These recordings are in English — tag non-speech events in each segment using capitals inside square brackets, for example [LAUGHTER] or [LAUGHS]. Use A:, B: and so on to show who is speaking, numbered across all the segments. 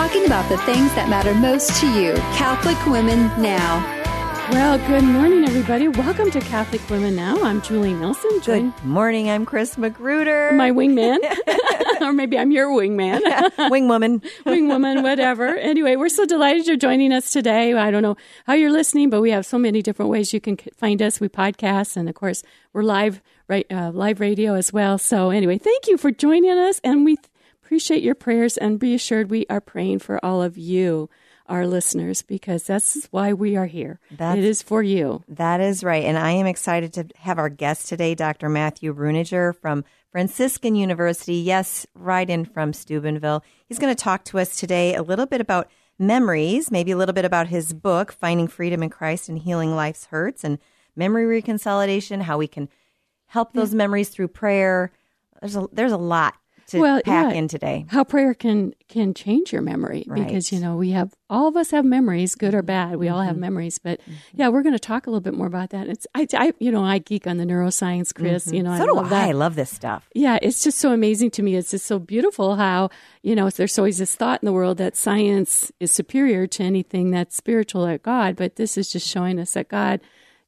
A: talking about the things that matter most to you. Catholic Women Now.
B: Well, good morning, everybody. Welcome to Catholic Women Now. I'm Julie Nelson.
C: Good morning. I'm Chris Magruder.
B: My wingman. [LAUGHS] [LAUGHS] or maybe I'm your wingman.
C: Wingwoman. [LAUGHS]
B: Wingwoman, whatever. Anyway, we're so delighted you're joining us today. I don't know how you're listening, but we have so many different ways you can find us. We podcast, and of course, we're live, right, uh, live radio as well. So anyway, thank you for joining us, and we appreciate your prayers, and be assured we are praying for all of you our listeners because that's why we are here. That's, it is for you.
C: That is right. And I am excited to have our guest today, Dr. Matthew Brueninger from Franciscan University. Yes, right in from Steubenville. He's going to talk to us today a little bit about memories, maybe a little bit about his book, Finding Freedom in Christ and Healing Life's Hurts, and memory reconsolidation, how we can help those memories through prayer. There's a, there's a lot to well, pack yeah, in today.
B: How prayer can can change your memory right. because you know we have all of us have memories, good or bad. We mm-hmm. all have mm-hmm. memories, but mm-hmm. yeah, we're going to talk a little bit more about that. It's I, I you know I geek on the neuroscience, Chris. Mm-hmm. You know,
C: so
B: I
C: do
B: love
C: I.
B: That.
C: I love this stuff.
B: Yeah, it's just so amazing to me. It's just so beautiful how you know there's always this thought in the world that science is superior to anything that's spiritual or God, but this is just showing us that God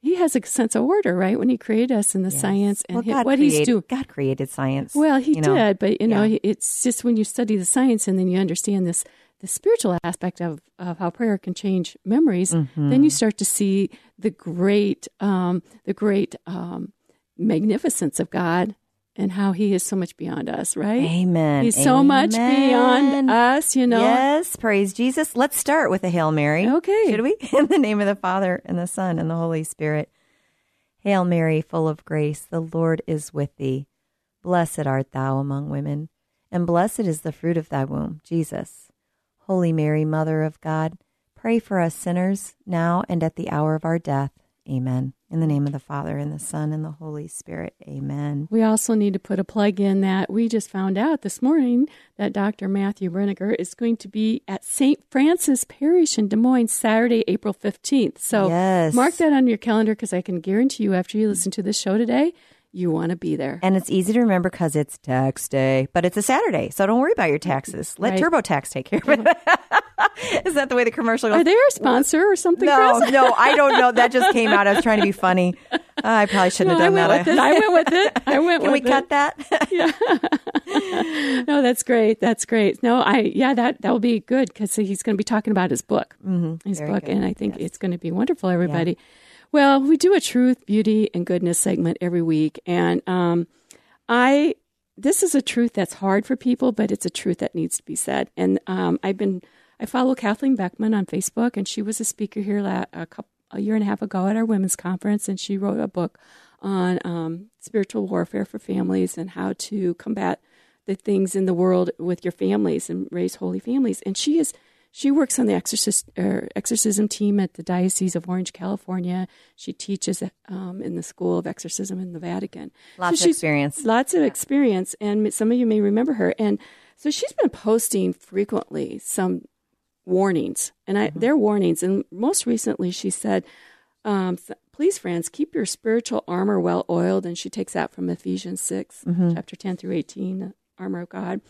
B: he has a sense of order, right? When he created us in the yes. science and
C: well, what
B: created, he's doing.
C: God created science.
B: Well, he did, know. but you know, yeah. it's just when you study the science and then you understand this the spiritual aspect of, of how prayer can change memories, mm-hmm. then you start to see the great um, the great um, magnificence of God and how he is so much beyond us, right?
C: Amen.
B: He's
C: Amen.
B: so much beyond us, you know.
C: Yes, praise Jesus. Let's start with a Hail Mary.
B: Okay.
C: Should we? [LAUGHS] In the name of the Father and the Son and the Holy Spirit. Hail Mary, full of grace, the Lord is with thee. Blessed art thou among women, and blessed is the fruit of thy womb, Jesus. Holy Mary, Mother of God, pray for us sinners, now and at the hour of our death. Amen. In the name of the Father, and the Son, and the Holy Spirit. Amen.
B: We also need to put a plug in that we just found out this morning that Dr. Matthew Brueninger is going to be at St. Francis Parish in Des Moines Saturday, April 15th. So
C: yes.
B: mark that on your calendar because I can guarantee you after you listen to this show today, you want to be there.
C: And it's easy to remember because it's tax day, but it's a Saturday. So don't worry about your taxes. Let right. TurboTax take care of it. [LAUGHS] Is that the way the commercial goes?
B: Are they a sponsor or something?
C: No, no, I don't know. That just came out. I was [LAUGHS] trying to be funny. Uh, I probably shouldn't
B: no,
C: have done
B: I that. I went with it. I went
C: Can we cut that? [LAUGHS]
B: yeah. no, that's great. That's great. No, I yeah, that that will be good because he's going to be talking about his book,
C: mm-hmm.
B: his
C: Very
B: book,
C: good.
B: and I think
C: yes.
B: it's going to be wonderful. Everybody. Yeah. Well, we do a truth, beauty, and goodness segment every week, and um, I this is a truth that's hard for people, but it's a truth that needs to be said. And um, I've been I follow Kathleen Beckman on Facebook, and she was a speaker here a, couple, a year and a half ago at our women's conference, and she wrote a book on um, spiritual warfare for families and how to combat the things in the world with your families and raise holy families. And she is she works on the exorcist, er, exorcism team at the Diocese of Orange, California. She teaches um, in the School of Exorcism in the Vatican.
C: Lots
B: so
C: of experience.
B: Lots of experience, and some of you may remember her. And so she's been posting frequently some warnings, and I, mm-hmm. they're warnings. And most recently, she said, um, "Please, friends, keep your spiritual armor well oiled." And she takes that from Ephesians 6
C: mm-hmm.
B: chapter ten through eighteen, the armor of God,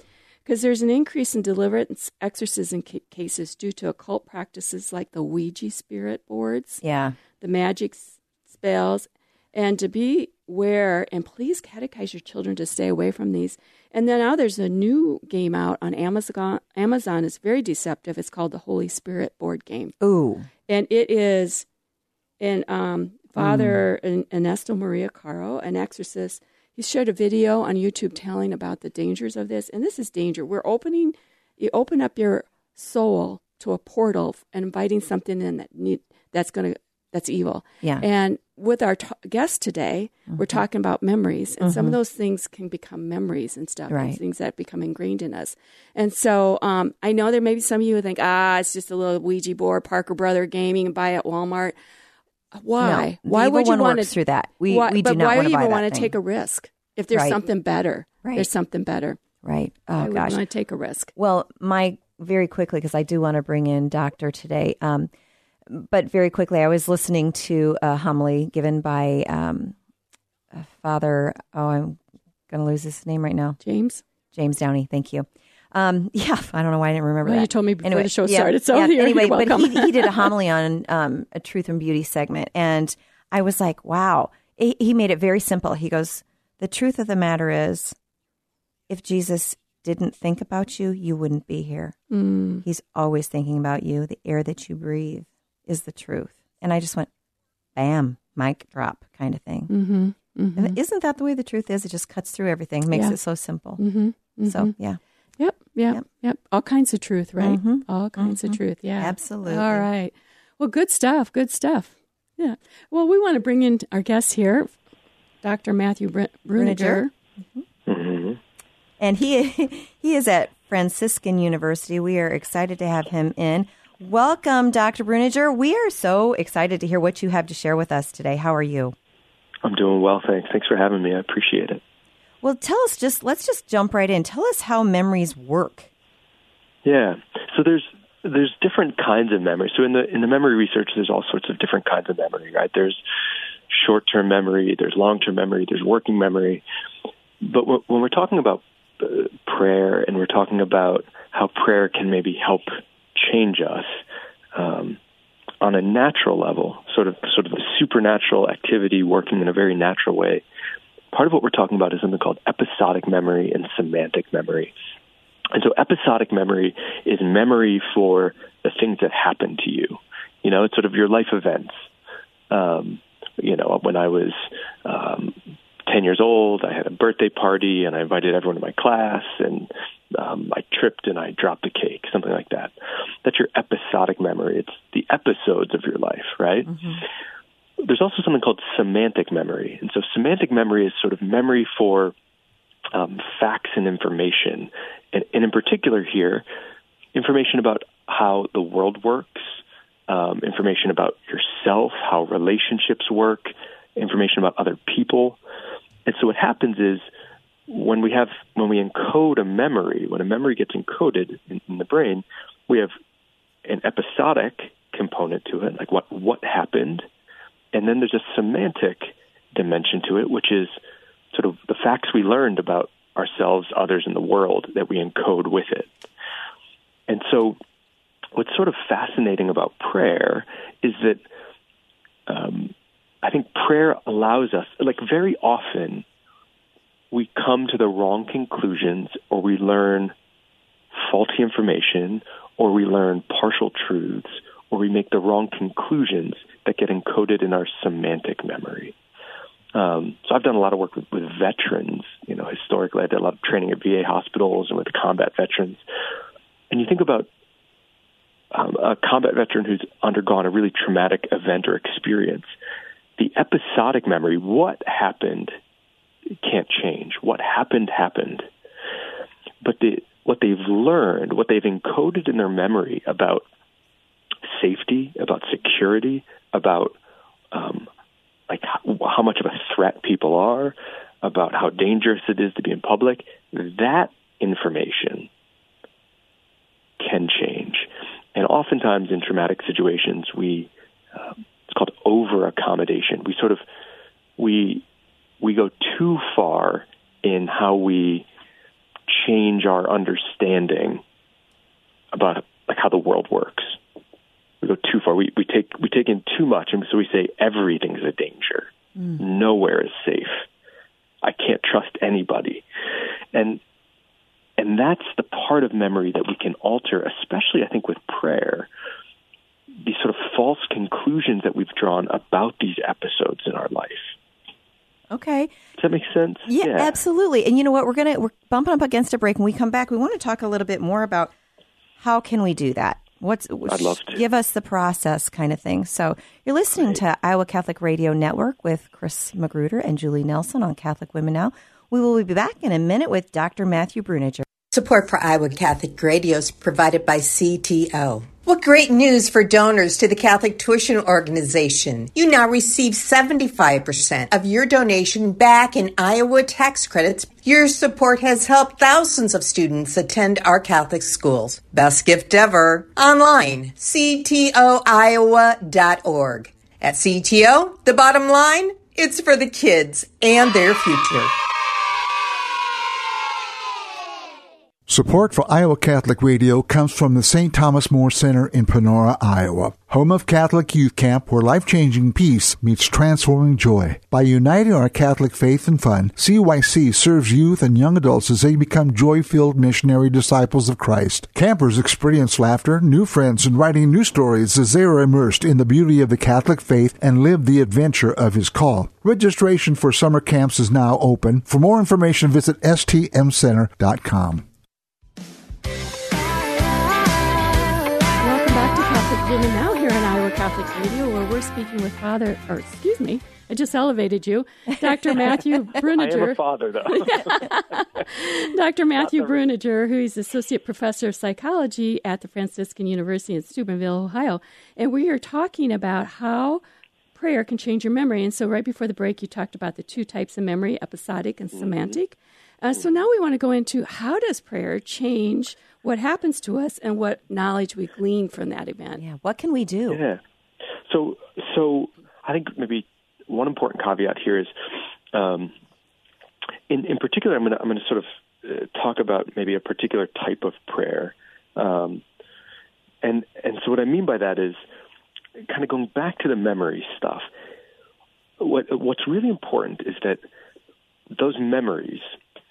B: because there's an increase in deliverance exorcism ca- cases due to occult practices like the Ouija spirit boards,
C: yeah,
B: the magic s- spells, and to be aware and please catechize your children to stay away from these. And then now there's a new game out on Amazon. Amazon is very deceptive. It's called the Holy Spirit board game.
C: Ooh,
B: and it is, and um, Father mm. Ernesto Maria Caro, an exorcist, he shared a video on YouTube telling about the dangers of this. And this is danger. We're opening, you open up your soul to a portal and inviting something in that need, that's going to that's evil.
C: Yeah.
B: And with our t- guest today, mm-hmm. we're talking about memories, and mm-hmm. some of mm-hmm. those things can become memories and stuff,
C: right.
B: and things that become ingrained in us. And so um, I know there may be some of you who think, ah, it's just a little Ouija board, Parker Brother Gaming, and buy at Walmart. Why?
C: No,
B: why would you want
C: to through that? We
B: why,
C: we do
B: but
C: not
B: why
C: to
B: you even
C: want
B: to take a risk if there's
C: right.
B: something better?
C: Right.
B: There's something better.
C: Right. Oh gosh,
B: I
C: gosh.
B: want to take a risk.
C: Well, my very quickly because I do want to bring in Doctor today. Um, but very quickly, I was listening to a homily given by um, Father. Oh, I'm going to lose his name right now.
B: James.
C: James Downey. Thank you. Um, [LAUGHS] yeah, I don't know why I didn't remember
B: Well,
C: that.
B: you told me before
C: Anyway,
B: the show
C: yeah,
B: started, so
C: yeah, [LAUGHS]
B: you're-
C: anyway,
B: you're
C: but he, he did a homily [LAUGHS] on um, a truth and beauty segment, and I was like, wow. He, he made it very simple. He goes, the truth of the matter is, if Jesus didn't think about you, you wouldn't be here.
B: Mm.
C: He's always thinking about you. The air that you breathe is the truth. And I just went, bam, mic drop kind of thing.
B: Mm-hmm. Mm-hmm.
C: And isn't that the way the truth is? It just cuts through everything, makes
B: Yeah.
C: it so simple.
B: Mm-hmm.
C: So, yeah.
B: Yep, yep,
C: Yep.
B: yep. All kinds of truth, right?
C: Mhm.
B: All kinds of truth. Yeah.
C: Absolutely.
B: All right. Well, good stuff. Good stuff. Yeah. Well, we want to bring in our guest here, Dr. Matthew Br- Brueninger.
D: hmm
C: And he he is at Franciscan University. We are excited to have him in. Welcome, Dr. Brueninger. We are so excited to hear what you have to share with us today. How are you?
D: I'm doing well, thanks. Thanks for having me. I appreciate it.
C: Well, tell us just let's just jump right in. Tell us how memories work.
D: Yeah. So there's there's different kinds of memory. So in the in the memory research, there's all sorts of different kinds of memory, right? There's short-term memory, there's long-term memory, there's working memory. But when when we're talking about uh, prayer and we're talking about how prayer can maybe help change us um, on a natural level, sort of sort of a supernatural activity working in a very natural way. Part of what we're talking about is something called episodic memory and semantic memory. And so episodic memory is memory for the things that happen to you. You know, it's sort of your life events. Um, you know, when I was um, 10 years old, I had a birthday party and I invited everyone in my class and um, I tripped and I dropped a cake, something like that. That's your episodic memory. It's the episodes of your life, right? There's also something called semantic memory. And so semantic memory is sort of memory for um, facts and information. And, and in particular here, information about how the world works, um, information about yourself, how relationships work, information about other people. And so what happens is when we have when we encode a memory, when a memory gets encoded in, in the brain, we have an episodic component to it, like what what happened, and then there's a semantic dimension to it, which is sort of the facts we learned about ourselves, others, in the world that we encode with it. And so, what's sort of fascinating about prayer is that um, I think prayer allows us, like very often, we come to the wrong conclusions or we learn faulty information or we learn partial truths or we make the wrong conclusions that get encoded in our semantic memory. Um, so I've done a lot of work with, with veterans. You know, historically, I did a lot of training at VA hospitals and with combat veterans. And you think about um, a combat veteran who's undergone a really traumatic event or experience. The episodic memory, what happened, can't change. What happened happened. But the, what they've learned, what they've encoded in their memory about safety, about security, about um, like how, how much of a threat people are, about how dangerous it is to be in public, that information can change. And oftentimes in traumatic situations, we um, it's called over accommodation. We sort of we we go too far in how we change our understanding about like how the world works. We go too far. We we take in too much, and so we say everything's a danger. Mm. Nowhere is safe. I can't trust anybody, and and that's the part of memory that we can alter, especially I think with prayer. These sort of false conclusions that we've drawn about these episodes in our life.
C: Okay.
D: Does that make sense?
C: Yeah, absolutely. And you know what? We're gonna we're bumping up against a break. When we come back, we want to talk a little bit more about how can we do that. What's
D: I'd love to.
C: give us the process kind of thing. So you're listening to Iowa Catholic Radio Network with Chris Magruder and Julie Nelson on Catholic Women Now. We will be back in a minute with Dr. Matthew Brueninger.
E: Support for Iowa Catholic Radio is provided by CTO. What great news for donors to the Catholic Tuition Organization. You now receive 75% of your donation back in Iowa tax credits. Your support has helped thousands of students attend our Catholic schools. Best gift ever. Online, ctoiowa.org. At CTO, the bottom line, it's for the kids and their future.
F: Support for Iowa Catholic Radio comes from the St. Thomas More Center in Panora, Iowa, home of Catholic Youth Camp where life-changing peace meets transforming joy. By uniting our Catholic faith and fun, CYC serves youth and young adults as they become joy-filled missionary disciples of Christ. Campers experience laughter, new friends, and writing new stories as they are immersed in the beauty of the Catholic faith and live the adventure of His call. Registration for summer camps is now open. For more information, visit stmcenter.com.
B: Radio, where we're speaking with Father, or excuse me, I just elevated you, Dr. [LAUGHS] Matthew Brueninger.
D: I am a father, though. [LAUGHS] [LAUGHS]
B: Dr. Matthew Brueninger, who is Associate Professor of Psychology at the Franciscan University in Steubenville, Ohio. And we are talking about how prayer can change your memory. And so, right before the break, you talked about the two types of memory episodic and mm-hmm. semantic. Uh, so, now we want to go into how does prayer change what happens to us and what knowledge we glean from that event.
C: Yeah, what can we do?
D: Yeah. So, so I think maybe one important caveat here is, um, in in particular, I'm going to I'm to sort of uh, talk about maybe a particular type of prayer, um, and and so what I mean by that is kind of going back to the memory stuff. What what's really important is that those memories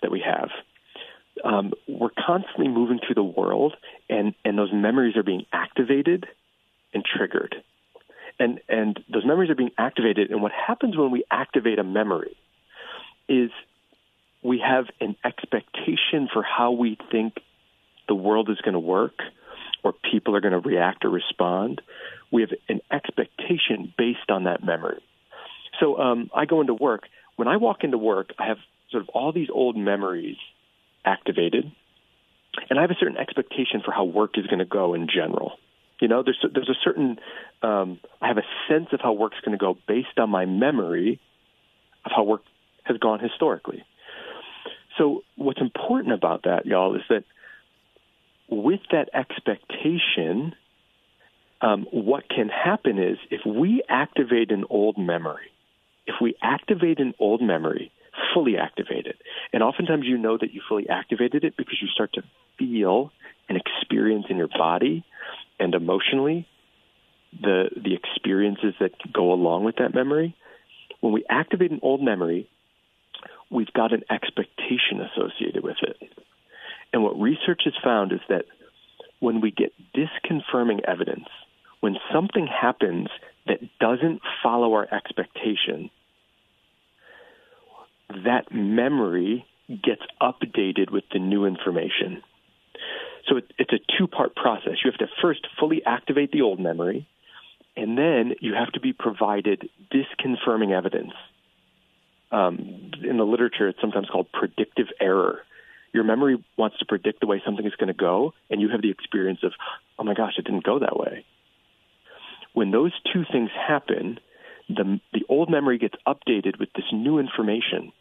D: that we have um, we're constantly moving through the world, and and those memories are being activated and triggered, and and those memories are being activated. And what happens when we activate a memory is we have an expectation for how we think the world is going to work or people are going to react or respond. We have an expectation based on that memory. So um, I go into work. When I walk into work, I have sort of all these old memories activated, and I have a certain expectation for how work is going to go in general. You know, there's there's a certain um, I have a sense of how work's going to go based on my memory of how work has gone historically. So what's important about that, y'all, is that with that expectation, um, what can happen is if we activate an old memory, if we activate an old memory, fully activated. And oftentimes you know that you fully activated it because you start to feel and experience in your body and emotionally the the experiences that go along with that memory. When we activate an old memory, we've got an expectation associated with it. And what research has found is that when we get disconfirming evidence, when something happens that doesn't follow our expectation, that memory gets updated with the new information. So it, it's a two part process. You have to first fully activate the old memory, and then you have to be provided disconfirming evidence. Um, in the literature, it's sometimes called predictive error. Your memory wants to predict the way something is going to go, and you have the experience of, oh my gosh, it didn't go that way. When those two things happen, the, the old memory gets updated with this new information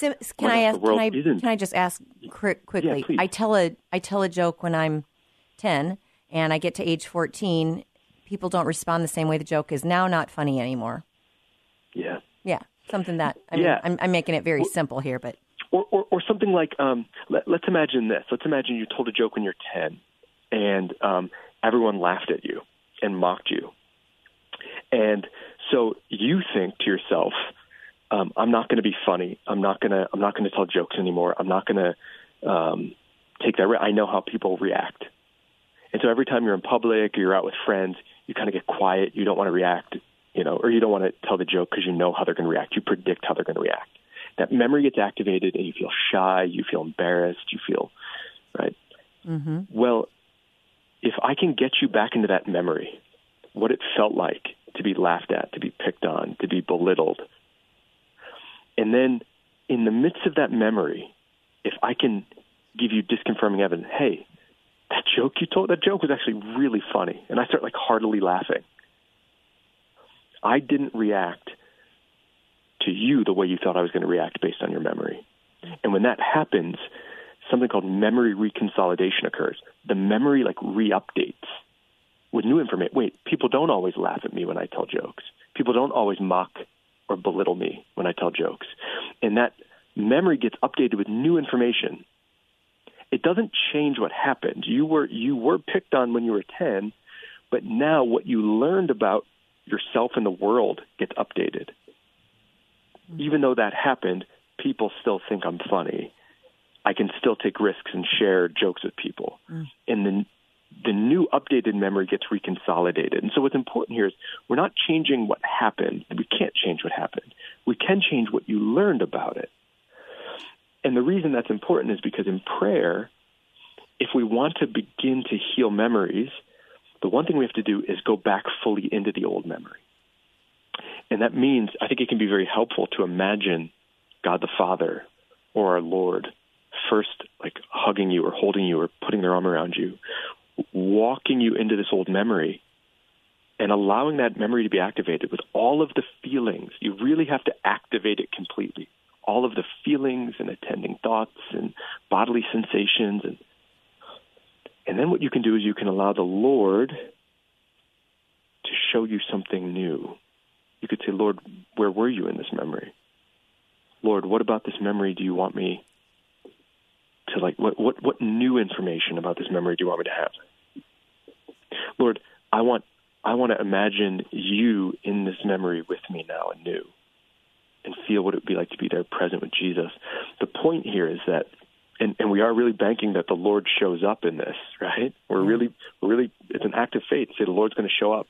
C: can I ask? Can I, can I just ask quickly?
D: Yeah,
C: I tell a I tell a joke when I'm ten, and I get to age fourteen. People don't respond the same way. The joke is now not funny anymore.
D: Yeah.
C: Yeah. Something that I
D: mean,
C: yeah. I'm, I'm making it very well, simple here, but
D: or, or, or something like um, let, us imagine this. Let's imagine you told a joke when you're ten, and um, everyone laughed at you and mocked you, and so you think to yourself um, I'm not going to be funny. I'm not going to I'm not going to tell jokes anymore. I'm not going to um, take that. I know how people react, and so every time you're in public or you're out with friends, you kind of get quiet. You don't want to react, you know, or you don't want to tell the joke because you know how they're going to react. You predict how they're going to react. That memory gets activated, and you feel shy. You feel embarrassed. You feel right.
C: Mm-hmm.
D: Well, if I can get you back into that memory, what it felt like to be laughed at, to be picked on, to be belittled and then in the midst of that memory, if I can give you disconfirming evidence, hey, that joke you told, that joke was actually really funny. And I start like heartily laughing. I didn't react to you the way you thought I was going to react based on your memory. And when that happens, something called memory reconsolidation occurs. The memory like re-updates with new information. Wait, people don't always laugh at me when I tell jokes. People don't always mock or belittle me when I tell jokes. And that memory gets updated with new information. it doesn't change what happened. You were you were picked on when you were 10, but now what you learned about yourself and the world gets updated. Mm-hmm. Even though that happened, people still think I'm funny. I can still take risks and share jokes with people. Mm. And then the new updated memory gets reconsolidated. And so what's important here is we're not changing what happened. We can't change what happened. We can change what you learned about it. And the reason that's important is because in prayer, if we want to begin to heal memories, the one thing we have to do is go back fully into the old memory. And that means I think it can be very helpful to imagine God the Father or our Lord first like hugging you or holding you or putting their arm around you, walking you into this old memory and allowing that memory to be activated with all of the feelings. You really have to activate it completely all of the feelings and attending thoughts and bodily sensations and and then what you can do is you can allow the Lord to show you something new. You could say, Lord, where were you in this memory? Lord, what about this memory do you want me like what what what new information about this memory do you want me to have? Lord, I want I want to imagine you in this memory with me now and anew and feel what it would be like to be there present with Jesus. The point here is that and, and we are really banking that the Lord shows up in this, right? We're mm-hmm. really we're really it's an act of faith say the Lord's going to show up.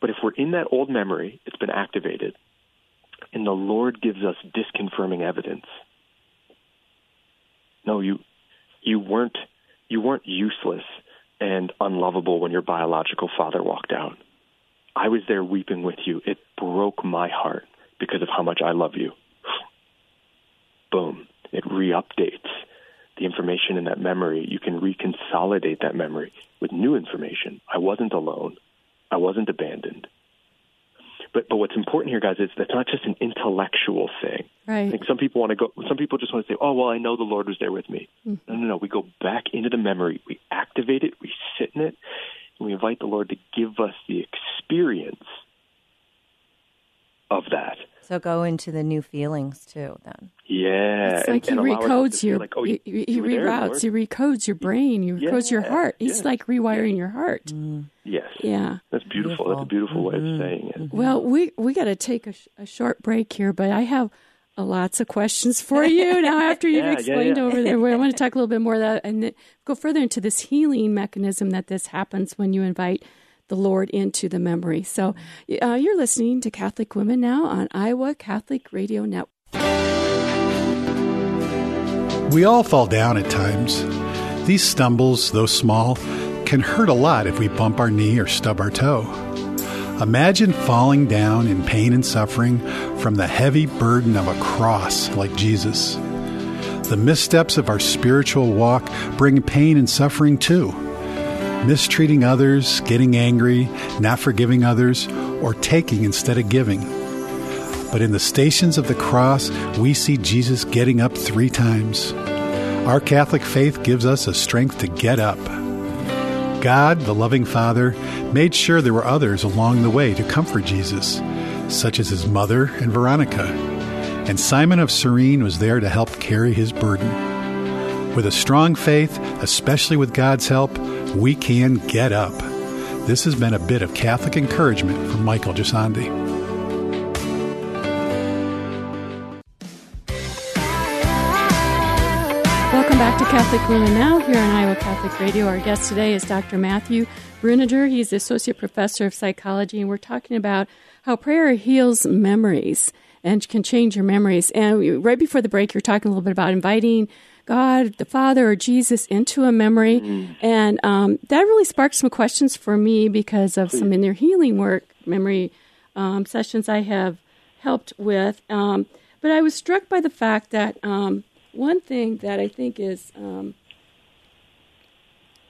D: But if we're in that old memory, it's been activated, and the Lord gives us disconfirming evidence. No, you you weren't you weren't useless and unlovable when your biological father walked out. I was there weeping with you. It broke my heart because of how much I love you. Boom. It re updates the information in that memory. You can reconsolidate that memory with new information. I wasn't alone. I wasn't abandoned. But but what's important here, guys, is that's not just an intellectual thing.
B: Right.
D: I think some people want to go. Some people just want to say, "Oh, well, I know the Lord was there with me." Mm-hmm. No, no, no. We go back into the memory. We activate it. We sit in it, and we invite the Lord to give us the experience of that.
C: So go into the new feelings too, then.
D: Yeah,
B: it's like and, he and recodes your, like, oh, he, he, he reroutes, there, he recodes your brain, he yeah, recodes your heart. He's yeah, like rewiring yeah. your heart.
D: Mm. Yes.
B: Yeah.
D: That's beautiful. beautiful. That's a beautiful mm-hmm. way of mm-hmm. saying it.
B: Mm-hmm. Well, we we got to take a, a, short break here, but I have uh, lots of questions for you [LAUGHS] now after you've explained over there. I want to talk a little bit more of that and go further into this healing mechanism that this happens when you invite the Lord into the memory. So uh, you're listening to Catholic Women Now on Iowa Catholic Radio Network.
G: We all fall down at times. These stumbles, though small, can hurt a lot if we bump our knee or stub our toe. Imagine falling down in pain and suffering from the heavy burden of a cross like Jesus. The missteps of our spiritual walk bring pain and suffering too mistreating others, getting angry, not forgiving others, or taking instead of giving. But in the stations of the cross, we see Jesus getting up three times. Our Catholic faith gives us a strength to get up. God, the loving Father, made sure there were others along the way to comfort Jesus, such as his mother and Veronica. And Simon of Cyrene was there to help carry his burden. With a strong faith, especially with God's help, we can get up. This has been a bit of Catholic encouragement from Michael Gismondi.
B: Back to Catholic Women Now here on Iowa Catholic Radio. Our guest today is Dr. Matthew Brueninger. He's the Associate Professor of Psychology, and we're talking about how prayer heals memories and can change your memories. And right before the break, you're talking a little bit about inviting God, the Father, or Jesus into a memory. Mm. And um, that really sparked some questions for me because of some inner healing work, memory um, sessions I have helped with. Um, but I was struck by the fact that um, one thing that I think is um,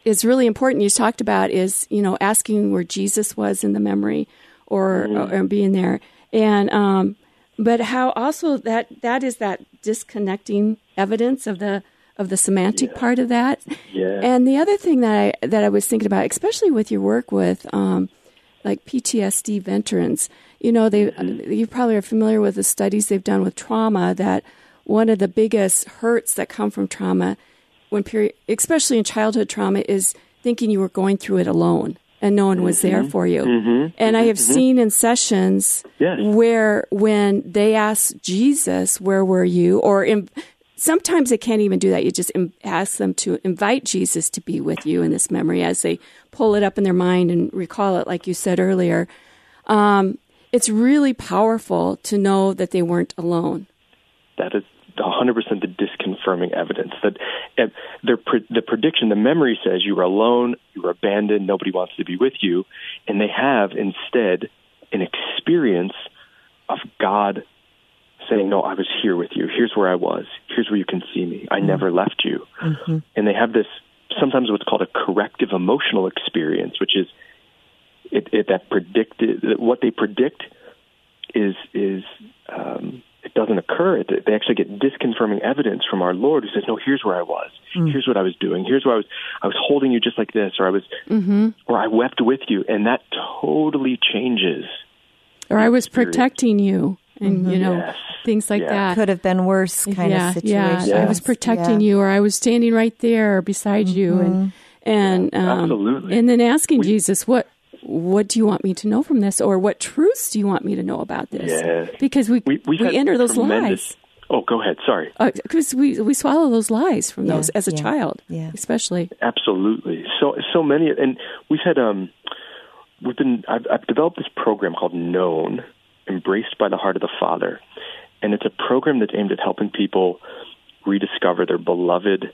B: is really important you talked about is you know asking where Jesus was in the memory or, mm. or, or being there and um, but how also that that is that disconnecting evidence of the of the semantic yeah. part of that.
D: Yeah.
B: And the other thing that I that I was thinking about, especially with your work with um, like PTSD veterans, you know, they mm-hmm. you probably are familiar with the studies they've done with trauma that one of the biggest hurts that come from trauma when period, especially in childhood trauma, is thinking you were going through it alone and no one was there for you.
D: Mm-hmm.
B: And I have seen in sessions
D: Yes.
B: where when they ask Jesus, "Where were you?" or in, sometimes they can't even do that. You just im- ask them to invite Jesus to be with you in this memory as they pull it up in their mind and recall it, like you said earlier. Um, it's really powerful to know that they weren't alone.
D: that is 100% the disconfirming evidence that eh, their the prediction, the memory says you were alone, you were abandoned, nobody wants to be with you, and they have instead an experience of God saying, "No, I was here with you. Here's where I was. Here's where you can see me. I mm-hmm. never left you." Mm-hmm. And they have this sometimes what's called a corrective emotional experience, which is it, it that predicted what they predict is is um, it doesn't occur. They actually get disconfirming evidence from our Lord, who says, "No, here's where I was. Hmm. Here's what I was doing. Here's where I was. I was holding you just like this, or I was, mm-hmm. or I wept with you." And that totally changes.
B: Or I was
D: Experience.
B: protecting you, and mm-hmm. you know
D: Yes.
B: things like
D: Yeah.
B: that.
C: Could have been worse kind
B: yeah,
C: of situation.
B: Yeah, I was protecting you, or I was standing right there beside you, and mm-hmm. and um,
D: absolutely.
B: and then asking Jesus, what what do you want me to know from this, or what truths do you want me to know about this?
D: Yes.
B: Because we
D: We,
B: we,
D: we've
B: enter those lies.
D: Oh, go ahead. Sorry.
B: Because we we swallow those lies from
C: Yeah,
B: those as a
C: yeah,
B: child,
C: yeah.
B: especially.
D: Absolutely. So so many, and we've had um, we've been. I've, I've developed this program called Known, Embraced by the Heart of the Father, and it's a program that's aimed at helping people rediscover their beloved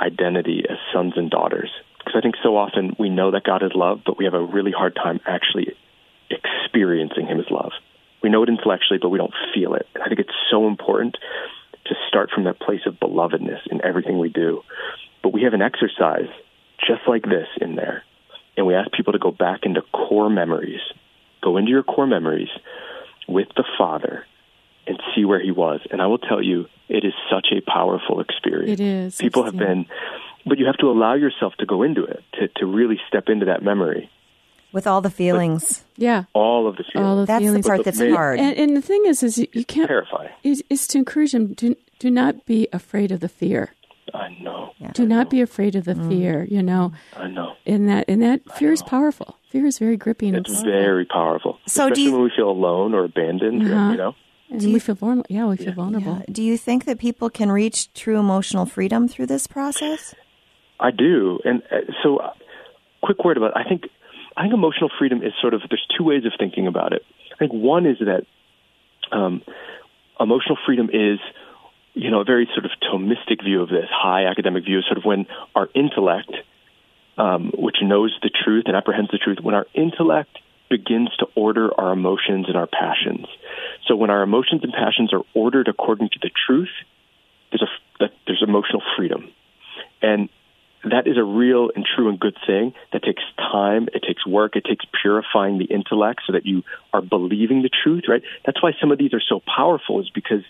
D: identity as sons and daughters. Because I think so often we know that God is love, but we have a really hard time actually experiencing Him as love. We know it intellectually, but we don't feel it. And I think it's so important to start from that place of belovedness in everything we do. But we have an exercise just like this in there. And we ask people to go back into core memories, go into your core memories with the Father and see where He was. And I will tell you, it is such a powerful experience.
B: It is.
D: People have been, but you have to allow yourself to go into it, to, to really step into that memory.
C: With all the feelings.
B: yeah.
D: All of the feelings.
B: All the
C: That's the
B: feelings.
C: part that's
D: But-
C: hard.
B: And, and the thing is, is you, you can't.
D: terrifying.
B: Is, is to encourage them. Do do not be afraid of the fear.
D: I know.
B: Do not be afraid of the fear. You know,
D: I know.
B: and that and that fear is powerful. Fear is very gripping.
D: It's
B: powerful.
D: very powerful.
C: So do
D: Especially
C: you-
D: when we feel alone or abandoned,
B: Uh-huh.
D: you know?
B: and we feel vulnerable. Yeah, we feel vulnerable.
C: Do you think that people can reach true emotional freedom through this process?
D: I do, and uh, so uh, quick word about. I think I think emotional freedom is sort of. There's two ways of thinking about it. I think one is that um, emotional freedom is, you know, a very sort of Thomistic view of this, high academic view, sort of when our intellect, um, which knows the truth and apprehends the truth, when our intellect begins to order our emotions and our passions. So when our emotions and passions are ordered according to the truth, there's a there's emotional freedom, and that is a real and true and good thing. That takes time. It takes work. It takes purifying the intellect so that you are believing the truth. Right. That's why some of these are so powerful. Is because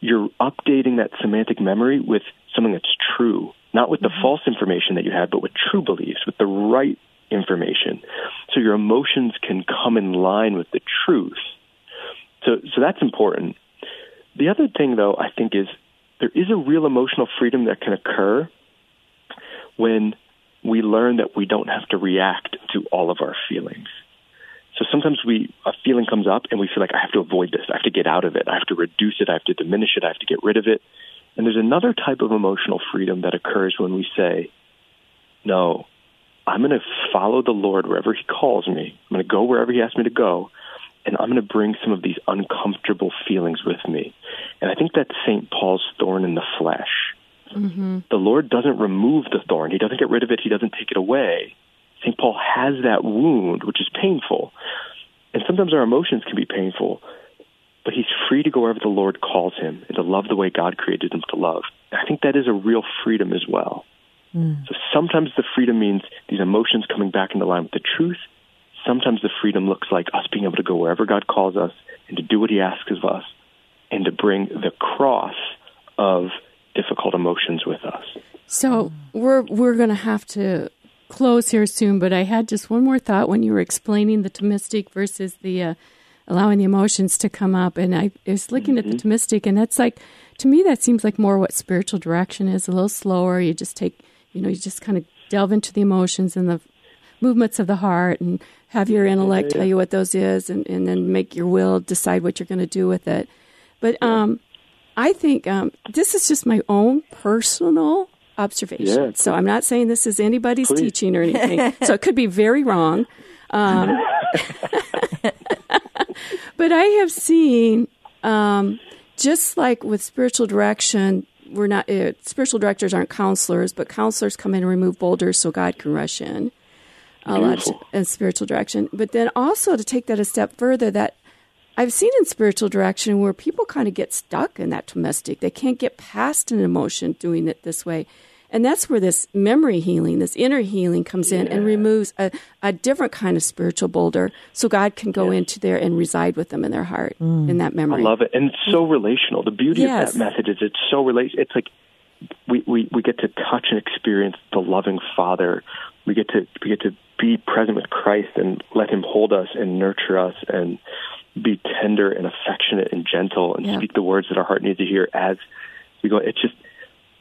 D: you're updating that semantic memory with something that's true, not with the mm-hmm. false information that you had, but with true beliefs, with the right information. So your emotions can come in line with the truth. So, so that's important. The other thing, though, I think is there is a real emotional freedom that can occur when we learn that we don't have to react to all of our feelings. So sometimes we a feeling comes up and we feel like I have to avoid this, I have to get out of it, I have to reduce it, I have to diminish it, I have to get rid of it. And there's another type of emotional freedom that occurs when we say, "No, I'm going to follow the Lord wherever He calls me. I'm going to go wherever He asks me to go, and I'm going to bring some of these uncomfortable feelings with me." And I think that's St. Paul's thorn in the flesh. Mm-hmm. The Lord doesn't remove the thorn. He doesn't get rid of it. He doesn't take it away. St. Paul has that wound, which is painful. And sometimes our emotions can be painful, but he's free to go wherever the Lord calls him and to love the way God created him to love. I think that is a real freedom as well. Mm. So sometimes the freedom means these emotions coming back into line with the truth. Sometimes the freedom looks like us being able to go wherever God calls us and to do what he asks of us and to bring the cross of difficult emotions with us.
B: So we're we're going to have to close here soon, but I had just one more thought when you were explaining the Thomistic versus the uh, allowing the emotions to come up. And I was looking
D: Mm-hmm.
B: at the Thomistic, and that's like, to me, that seems like more what spiritual direction is a little slower. You just take, you know, you just kind of delve into the emotions and the movements of the heart and have your intellect tell you what those is and, and then make your will decide what you're going to do with it. But um, I think um, this is just my own personal observation.
D: Yeah.
B: So I'm not saying this is anybody's
D: Please.
B: teaching or anything. [LAUGHS] so it could be very wrong. Um, [LAUGHS] but I have seen, um, just like with spiritual direction, we're not uh, spiritual directors aren't counselors, but counselors come in and remove boulders so God can rush in. A lot
D: Beautiful.
B: in spiritual direction, but then also to take that a step further, that I've seen in spiritual direction where people kind of get stuck in that Thomistic. They can't get past an emotion doing it this way. And that's where this memory healing, this inner healing comes in and removes a, a different kind of spiritual boulder so God can go into there and reside with them in their heart, mm. in that memory.
D: I love it, and it's so mm. relational. The beauty
B: Yes.
D: of that method is it's so relational. It's like we, we we get to touch and experience the loving Father. We get to we get to be present with Christ and let Him hold us and nurture us and be tender and affectionate and gentle and
B: Yeah.
D: speak the words that our heart needs to hear as we go. It's just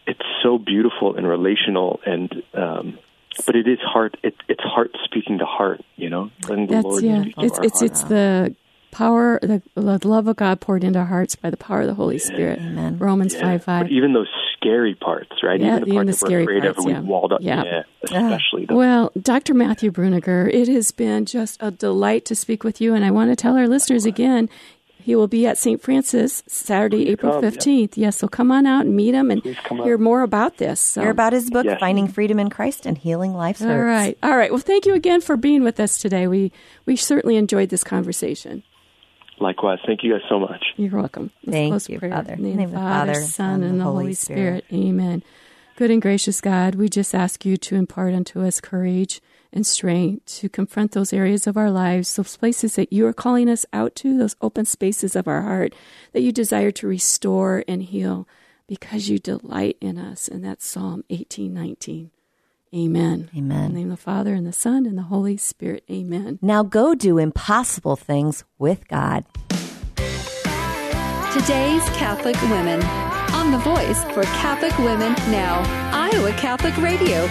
D: it's so beautiful and relational and. um but it is heart. It, it's heart speaking to heart. You know, letting the
B: That's
D: Lord
B: yeah. It's
D: our
B: it's it's the power, the, the love of God poured into our hearts by the power of the Holy Spirit.
C: Amen.
B: Romans
D: Yeah,
B: five five.
D: But even those scary parts, right?
B: Yeah,
D: even the
B: even
D: parts
B: the
D: that
B: scary
D: we're afraid
B: parts,
D: of,
B: yeah.
D: walled up.
B: Yeah.
D: Yeah, especially the
B: Well, Dr. Matthew Brueninger, it has been just a delight to speak with you, and I want to tell our listeners again. He will be at St. Francis Saturday, April
D: come, yeah.
B: 15th. Yes, so come on out and meet him and hear
D: out.
B: more about this. So.
C: Hear about his book,
D: Yes.
C: Finding Freedom in Christ and Healing Life's
B: All
C: Hurts.
B: right. All right. Well, thank you again for being with us today. We we certainly enjoyed this conversation.
D: Likewise, thank you guys so much.
B: You're welcome. Let's
C: Thank
B: close
C: you,
B: prayer.
C: Father.
B: In the name of the
C: Father,
B: Father, Son, and the Holy Spirit.
C: Spirit.
B: Amen. Good and gracious God, we just ask you to impart unto us courage and strength to confront those areas of our lives, those places that you are calling us out to, those open spaces of our heart that you desire to restore and heal because you delight in us. And that's Psalm 1819. Amen.
C: Amen.
B: In the name of the Father, and the Son, and the Holy Spirit. Amen.
C: Now go do impossible things with God.
A: Today's Catholic Women. On the voice for Catholic Women Now. Iowa Catholic Radio.